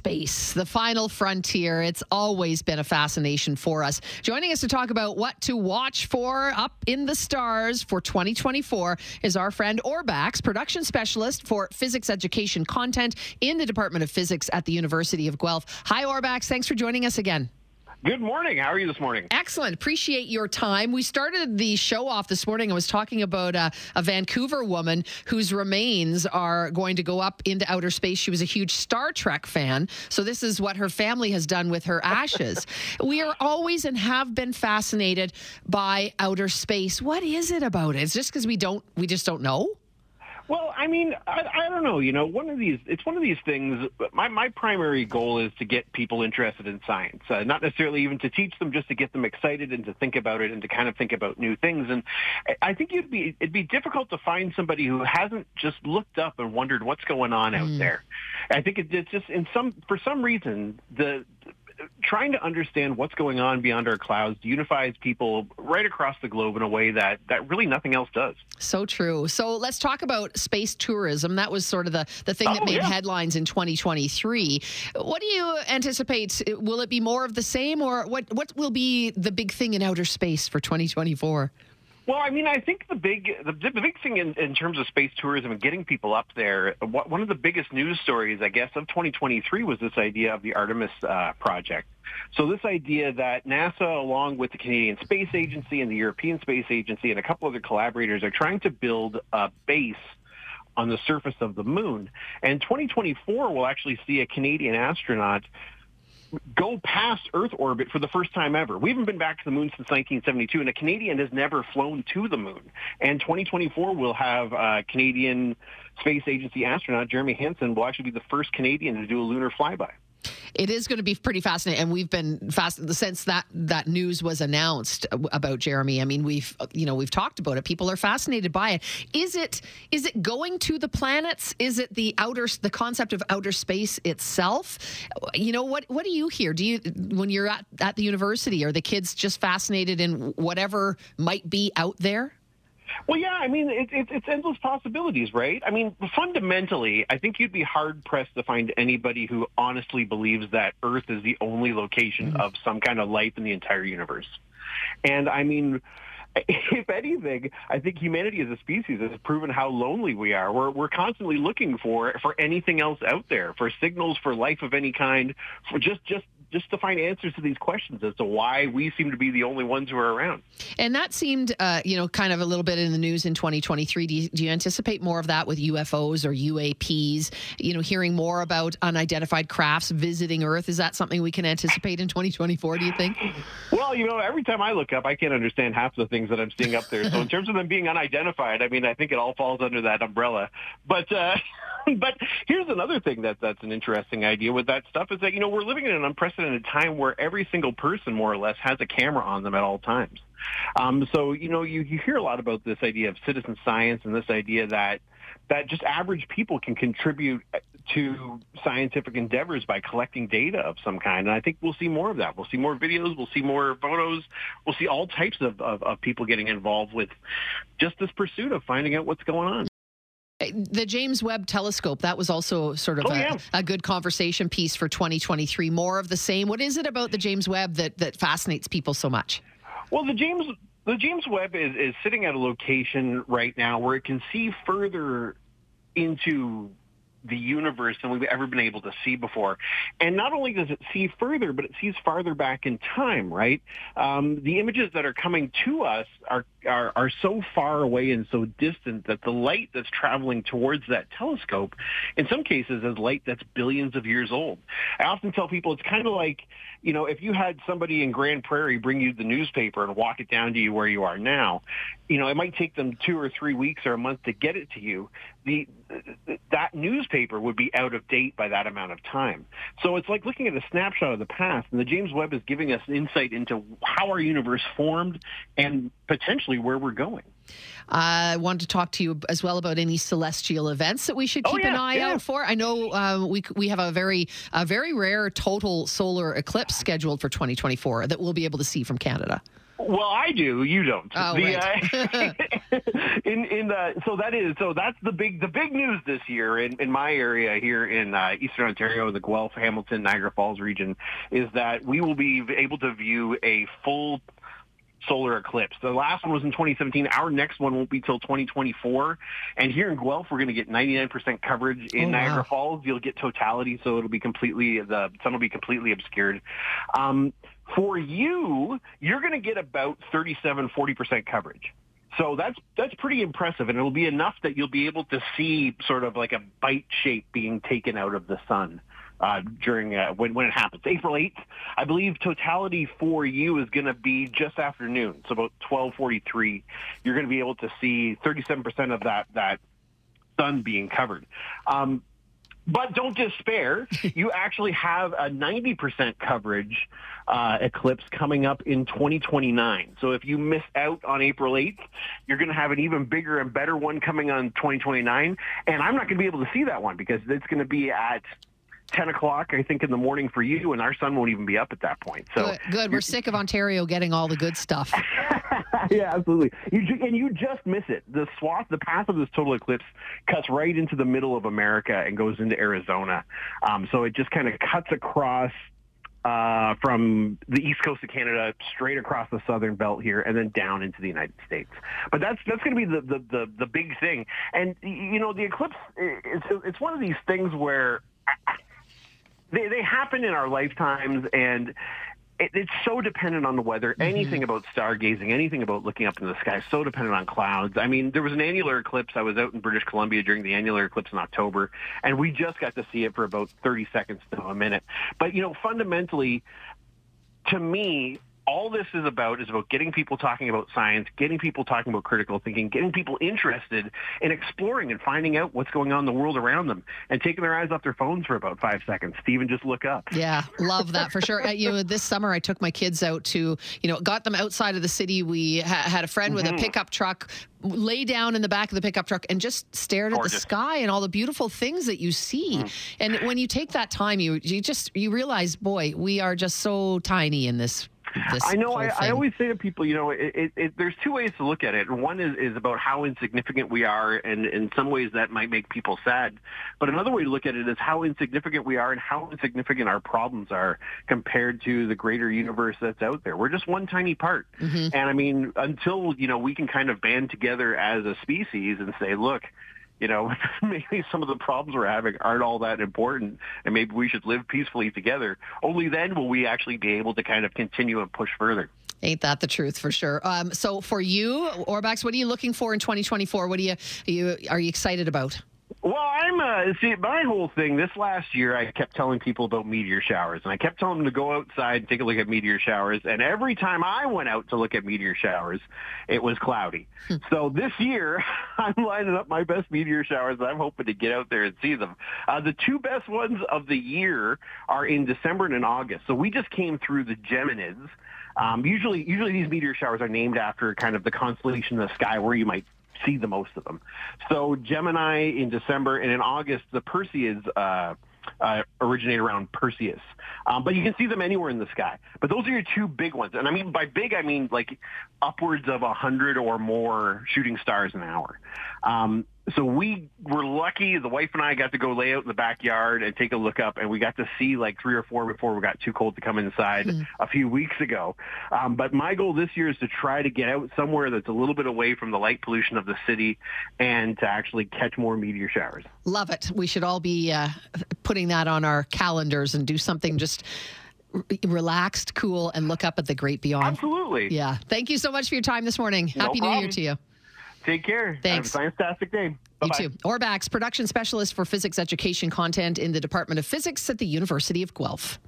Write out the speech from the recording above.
space, the final frontier. It's always been a fascination for us. Joining us to talk about what to watch for up in the stars for 2024 is our friend Orbax, production specialist for physics education content in the Department of Physics at the University of Guelph. Hi, Orbax. Thanks for joining us again. Good morning. How are you this morning? Excellent. Appreciate your time. We started the show off this morning. I was talking about a, a, Vancouver woman whose remains are going to go up into outer space. She was a huge Star Trek fan. So, this is what her family has done with her ashes. we are always and have been fascinated by outer space. What is it about it? It's just because we don't, we just don't know? Well, I mean, I, I don't know. You know, one of these, it's one of these things. My my primary goal is to get people interested in science, uh, not necessarily even to teach them, just to get them excited and to think about it and to kind of think about new things. And I think it'd be it'd be difficult to find somebody who hasn't just looked up and wondered what's going on out mm. there. I think it, it's just in some for some reason the trying to understand what's going on beyond our clouds unifies people right across the globe in a way that, that really nothing else does. So true. So let's talk about space tourism. That was sort of the, the thing oh, that made yeah. headlines in 2023. What do you anticipate? Will it be more of the same, or what, what will be the big thing in outer space for 2024? Well, I mean, I think the big the, the big thing in, in terms of space tourism and getting people up there, one of the biggest news stories, I guess, of 2023 was this idea of the Artemis uh, project. So this idea that NASA, along with the Canadian Space Agency and the European Space Agency and a couple other collaborators, are trying to build a base on the surface of the moon. And 2024 will actually see a Canadian astronaut go past Earth orbit for the first time ever. We haven't been back to the moon since 1972, and a Canadian has never flown to the moon. And 2024 will have a Canadian Space Agency astronaut Jeremy Hansen will actually be the first Canadian to do a lunar flyby it is going to be pretty fascinating and we've been fast since that that news was announced about Jeremy I mean we've you know we've talked about it. People are fascinated by it. Is it is it going to the planets? Is it the outer the concept of outer space itself? You know what what do you hear? Do you when you're at at the university are the kids just fascinated in whatever might be out there well, yeah, I mean, it, it, it's endless possibilities, right? I mean, fundamentally, I think you'd be hard pressed to find anybody who honestly believes that Earth is the only location mm-hmm. of some kind of life in the entire universe. And I mean, if anything, I think humanity as a species has proven how lonely we are. We're we're constantly looking for for anything else out there, for signals for life of any kind, for just just just to find answers to these questions as to why we seem to be the only ones who are around. And that seemed, uh, you know, kind of a little bit in the news in 2023. Do you, do you, anticipate more of that with UFOs or UAPs? You know, hearing more about unidentified crafts visiting Earth. Is that something we can anticipate in 2024? Do you think? Well, you know, every time I look up, I can't understand half the things that I'm seeing up there. So in terms of them being unidentified, I mean, I think it all falls under that umbrella. But uh, but here's another thing that that's an interesting idea with that stuff is that you know we're living in an unprecedented time where every single person more or less has a camera on them at all times. Um, so you know you, you hear a lot about this idea of citizen science and this idea that that just average people can contribute to scientific endeavors by collecting data of some kind. And I think we'll see more of that. We'll see more videos. We'll see more photos. We'll see all types of, of, of people getting involved with just this pursuit of finding out what's going on. Uh, the James Webb Telescope, that was also sort of oh, a, yeah. a, good conversation piece for 2023. More of the same. What is it about the James Webb that, that fascinates people so much? Well, the James the James Webb is, is sitting at a location right now where it can see further into the universe than we've ever been able to see before. And not only does it see further, but it sees farther back in time, right? Um, the images that are coming to us are, are, are so far away and so distant that the light that's traveling towards that telescope, in some cases, is light that's billions of years old. I often tell people it's kind of like, you know, if you had somebody in Grande Prairie bring you the newspaper and walk it down to you where you are now, you know, it might take them two or three weeks or a month to get it to you. The that newspaper would be out of date by that amount of time. So it's like looking at a snapshot of the past, and the James Webb is giving us insight into how our universe formed and potentially where we're going. I wanted to talk to you as well about any celestial events that we should oh, keep oh, yeah, an eye yeah. out for. I know um, we we have a very a very rare total solar eclipse scheduled for 2024 that we'll be able to see from Canada. Well, I do. You don't. Oh, the, right. uh, in in the so that is so that's the big the big news this year in, in my area here in uh, Eastern Ontario, the Guelph, Hamilton, Niagara Falls region, is that we will be able to view a full solar eclipse. The last one was in 2017. Our next one won't be till 2024. And here in Guelph, we're going to get 99% coverage. In Oh, Niagara wow. Falls, you'll get totality, so it'll be completely the sun will be completely obscured. Um, for you, you're going to get about 37, 40% coverage. So that's that's pretty impressive, and it'll be enough that you'll be able to see sort of like a bite shape being taken out of the sun uh, during uh, when when it happens. April 8th, I believe totality for you is going to be just after noon, so about 12:43. You're going to be able to see 37% of that that sun being covered. Um, but don't despair. You actually have a 90% coverage uh, eclipse coming up in 2029. So if you miss out on April 8th, you're going to have an even bigger and better one coming on 2029. And I'm not going to be able to see that one because it's going to be at 10 o'clock, I think, in the morning for you, and our sun won't even be up at that point. So good, good. We're sick of Ontario getting all the good stuff. yeah, absolutely. You ju- and you just miss it. The swath, the path of this total eclipse cuts right into the middle of America and goes into Arizona. Um, so it just kind of cuts across uh, from the east coast of Canada straight across the southern belt here, and then down into the United States. But that's that's going to be the, the the the big thing. And you know, the eclipse it's it's one of these things where they they happen in our lifetimes and it, it's so dependent on the weather. Mm-hmm. Anything about stargazing, anything about looking up in the sky, so dependent on clouds. I mean, there was an annular eclipse. I was out in British Columbia during the annular eclipse in October, and we just got to see it for about 30 seconds to a minute. But, you know, fundamentally, to me, all this is about is about getting people talking about science, getting people talking about critical thinking, getting people interested in exploring and finding out what's going on in the world around them, and taking their eyes off their phones for about five seconds to even just look up. Yeah, love that for sure. Uh, you know, this summer I took my kids out to, you know, got them outside of the city. We ha- had a friend with a pickup truck lay down in the back of the pickup truck and just stared at the sky and all the beautiful things that you see. And when you take that time, you you just you realize, boy, we are just so tiny in this. This I know. I, I always say to people, you know, it, it, it, there's two ways to look at it. One is, is about how insignificant we are, and in some ways that might make people sad. But another way to look at it is how insignificant we are and how insignificant our problems are compared to the greater universe that's out there. We're just one tiny part. Mm-hmm. And I mean, until you know we can kind of band together as a species and say, look. You know, maybe some of the problems we're having aren't all that important, and maybe we should live peacefully together. Only then will we actually be able to kind of continue and push further. Ain't that the truth for sure? Um, so for you, Orbax, what are you looking for in 2024? What are you are you are you excited about? I'm uh, see my whole thing this last year. I kept telling people about meteor showers, and I kept telling them to go outside and take a look at meteor showers. And every time I went out to look at meteor showers, it was cloudy. so this year, I'm lining up my best meteor showers, and I'm hoping to get out there and see them. Uh, the two best ones of the year are in December and in August. So we just came through the Geminids. Um, usually, usually these meteor showers are named after kind of the constellation in the sky where you might see the most of them. So Gemini in December, and in August, the Perseids uh, uh, originate around Perseus. Um, but you can see them anywhere in the sky. But those are your two big ones. And I mean, by big, I mean like upwards of a hundred or more shooting stars an hour. Um, so we were lucky. The wife and I got to go lay out in the backyard and take a look up, and we got to see like three or four before we got too cold to come inside a few weeks ago. Um, but my goal this year is to try to get out somewhere that's a little bit away from the light pollution of the city, and to actually catch more meteor showers. Love it. We should all be uh, putting that on our calendars and do something just r- relaxed, cool, and look up at the great beyond. Absolutely. Yeah. Thank you so much for your time this morning. No Happy New Year to you. Take care. Thanks. Have a fantastic day. You Bye-bye. too. Orbax, production specialist for physics education content in the Department of Physics at the University of Guelph.